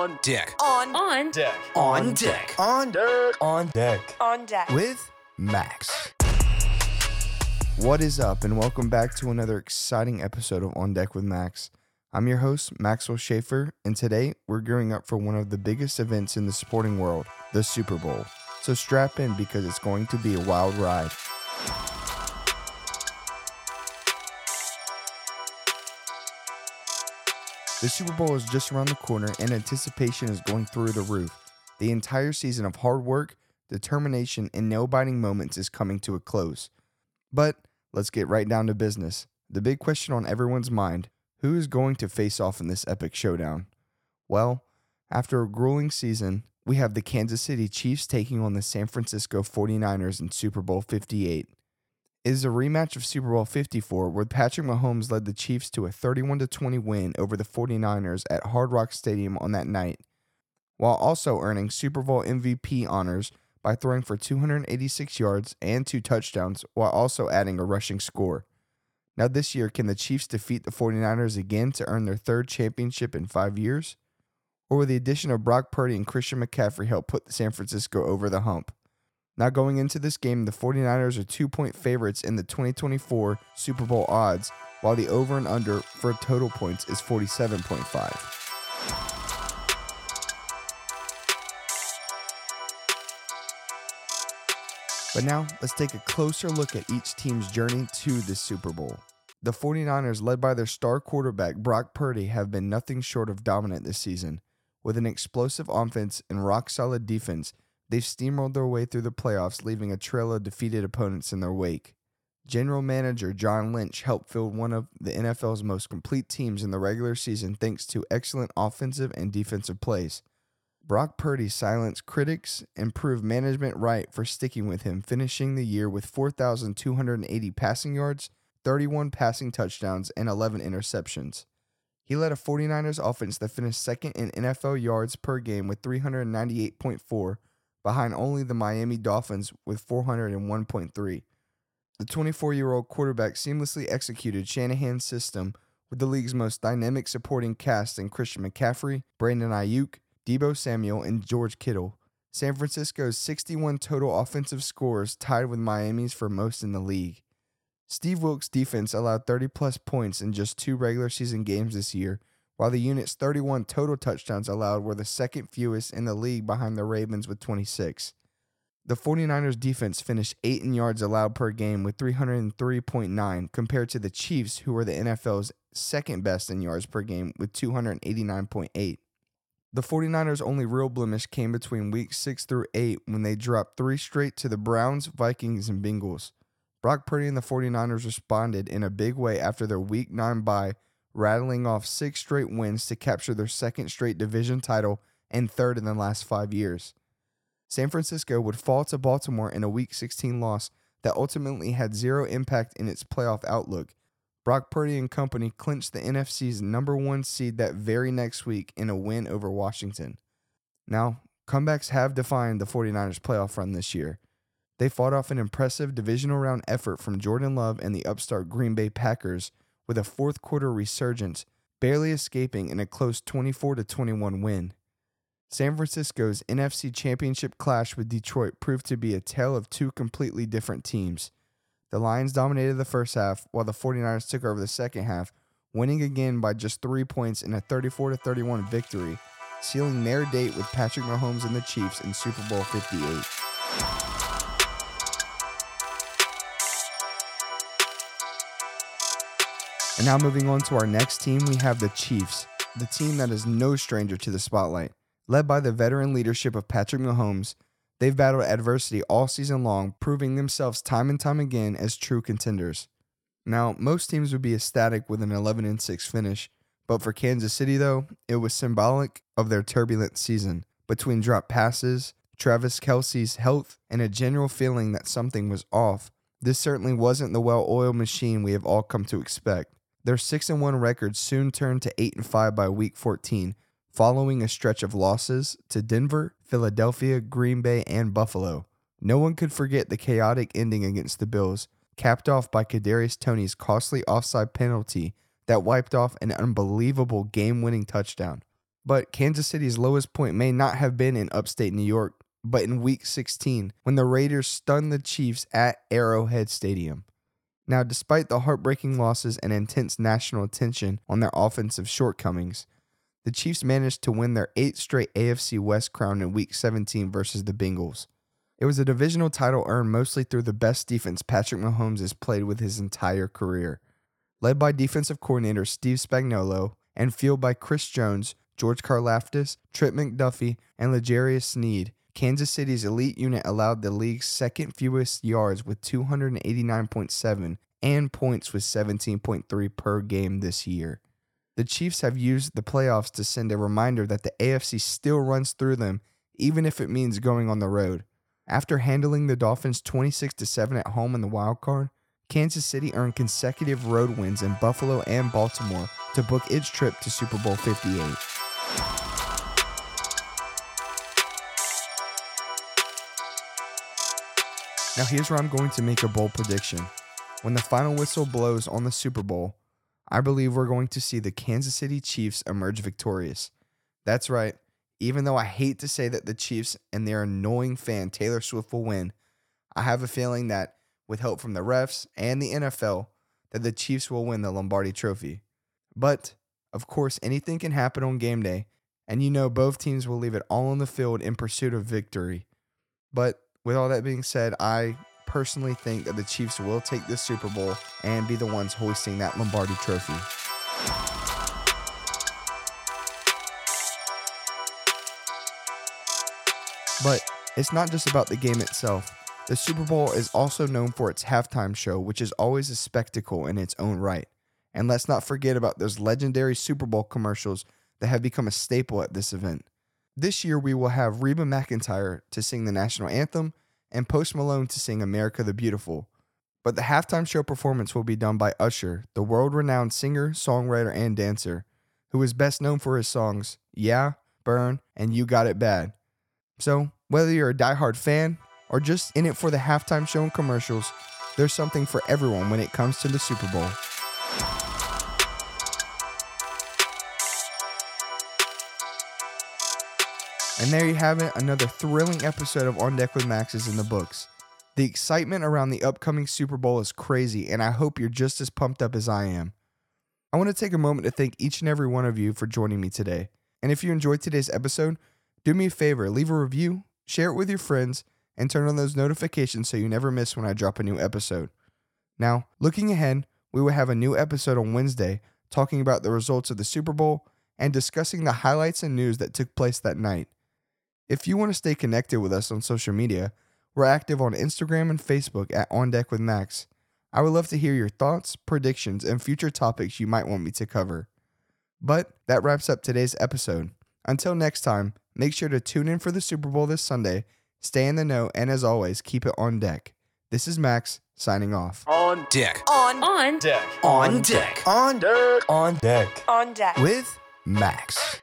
On deck. On. On. Deck. On deck. On deck. On deck. On deck. With Max. What is up, and welcome back to another exciting episode of On Deck with Max. I'm your host, Maxwell Schaefer, and today we're gearing up for one of the biggest events in the sporting world, the Super Bowl. So strap in because it's going to be a wild ride. The Super Bowl is just around the corner, and anticipation is going through the roof. The entire season of hard work, determination, and nail biting moments is coming to a close. But let's get right down to business. The big question on everyone's mind who is going to face off in this epic showdown? Well, after a grueling season, we have the Kansas City Chiefs taking on the San Francisco 49ers in Super Bowl 58. Is a rematch of Super Bowl 54 where Patrick Mahomes led the Chiefs to a 31 20 win over the 49ers at Hard Rock Stadium on that night, while also earning Super Bowl MVP honors by throwing for 286 yards and two touchdowns while also adding a rushing score. Now, this year, can the Chiefs defeat the 49ers again to earn their third championship in five years? Or will the addition of Brock Purdy and Christian McCaffrey help put San Francisco over the hump? Now, going into this game, the 49ers are two point favorites in the 2024 Super Bowl odds, while the over and under for total points is 47.5. But now, let's take a closer look at each team's journey to the Super Bowl. The 49ers, led by their star quarterback Brock Purdy, have been nothing short of dominant this season. With an explosive offense and rock solid defense, they've steamrolled their way through the playoffs, leaving a trail of defeated opponents in their wake. General manager John Lynch helped field one of the NFL's most complete teams in the regular season thanks to excellent offensive and defensive plays. Brock Purdy silenced critics and proved management right for sticking with him, finishing the year with 4,280 passing yards, 31 passing touchdowns, and 11 interceptions. He led a 49ers offense that finished second in NFL yards per game with 398.4, behind only the Miami Dolphins with 401.3. The 24 year old quarterback seamlessly executed Shanahan's system with the league's most dynamic supporting cast in Christian McCaffrey, Brandon Aiyuk, Deebo Samuel, and George Kittle. San Francisco's 61 total offensive scores tied with Miami's for most in the league. Steve Wilks' defense allowed 30 plus points in just two regular season games this year, while the unit's 31 total touchdowns allowed were the second fewest in the league behind the Ravens with 26. The 49ers defense finished 8 in yards allowed per game with 303.9 compared to the Chiefs who were the NFL's second best in yards per game with 289.8. The 49ers' only real blemish came between weeks 6 through 8 when they dropped 3 straight to the Browns, Vikings, and Bengals. Brock Purdy and the 49ers responded in a big way after their week 9 bye, rattling off 6 straight wins to capture their second straight division title and third in the last 5 years. San Francisco would fall to Baltimore in a week 16 loss that ultimately had zero impact in its playoff outlook. Brock Purdy and company clinched the NFC's number one seed that very next week in a win over Washington. Now, comebacks have defined the 49ers playoff run this year. They fought off an impressive divisional round effort from Jordan Love and the upstart Green Bay Packers with a fourth quarter resurgence, barely escaping in a close 24 21 win. San Francisco's NFC Championship clash with Detroit proved to be a tale of two completely different teams. The Lions dominated the first half, while the 49ers took over the second half, winning again by just three points in a 34 31 victory, sealing their date with Patrick Mahomes and the Chiefs in Super Bowl 58. And now moving on to our next team, we have the Chiefs, the team that is no stranger to the spotlight. Led by the veteran leadership of Patrick Mahomes, they've battled adversity all season long, proving themselves time and time again as true contenders. Now, most teams would be ecstatic with an 11 and 6 finish, but for Kansas City, though, it was symbolic of their turbulent season. Between drop passes, Travis Kelce's health, and a general feeling that something was off, this certainly wasn't the well oiled machine we have all come to expect. Their 6 and 1 record soon turned to 8 and 5 by week 14, following a stretch of losses to Denver, Philadelphia, Green Bay, and Buffalo. No one could forget the chaotic ending against the Bills, capped off by Kadarius Toney's costly offside penalty that wiped off an unbelievable game-winning touchdown. But Kansas City's lowest point may not have been in upstate New York, but in week 16 when the Raiders stunned the Chiefs at Arrowhead Stadium. Now, despite the heartbreaking losses and intense national attention on their offensive shortcomings, the Chiefs managed to win their eighth straight AFC West crown in week 17 versus the Bengals. It was a divisional title earned mostly through the best defense Patrick Mahomes has played with his entire career. Led by defensive coordinator Steve Spagnuolo and fueled by Chris Jones, George Karlaftis, Trent McDuffie, and L'Jarius Sneed, Kansas City's elite unit allowed the league's second fewest yards with 289.7 and points with 17.3 per game this year. The Chiefs have used the playoffs to send a reminder that the AFC still runs through them, even if it means going on the road. After handling the Dolphins 26 7 at home in the wild card, Kansas City earned consecutive road wins in Buffalo and Baltimore to book its trip to Super Bowl 58. Now, here's where I'm going to make a bold prediction. When the final whistle blows on the Super Bowl, I believe we're going to see the Kansas City Chiefs emerge victorious. That's right. Even though I hate to say that the Chiefs and their annoying fan Taylor Swift will win, I have a feeling that with help from the refs and the NFL, that the Chiefs will win the Lombardi trophy. But, of course, anything can happen on game day, and you know both teams will leave it all on the field in pursuit of victory. But with all that being said, I personally think that the Chiefs will take this Super Bowl and be the ones hoisting that Lombardi trophy. But it's not just about the game itself. The Super Bowl is also known for its halftime show, which is always a spectacle in its own right. And let's not forget about those legendary Super Bowl commercials that have become a staple at this event. This year, we will have Reba McEntire to sing the national anthem and Post Malone to sing America the Beautiful. But the halftime show performance will be done by Usher, the world renowned singer, songwriter, and dancer, who is best known for his songs Yeah, Burn, and You Got It Bad. So, whether you're a die-hard fan or just in it for the halftime show and commercials, there's something for everyone when it comes to the Super Bowl. And there you have it, another thrilling episode of On Deck with Max is in the books. The excitement around the upcoming Super Bowl is crazy, and I hope you're just as pumped up as I am. I want to take a moment to thank each and every one of you for joining me today. And if you enjoyed today's episode, do me a favor, leave a review, share it with your friends, and turn on those notifications so you never miss when I drop a new episode. Now, looking ahead, we will have a new episode on Wednesday talking about the results of the Super Bowl and discussing the highlights and news that took place that night. If you want to stay connected with us on social media, we're active on Instagram and Facebook at On Deck with Max. I would love to hear your thoughts, predictions, and future topics you might want me to cover. But that wraps up today's episode. Until next time, make sure to tune in for the Super Bowl this Sunday, stay in the know, and as always, keep it on deck. This is Max signing off. On deck. On. On. Deck. On deck. On deck. On deck. On deck. With Max.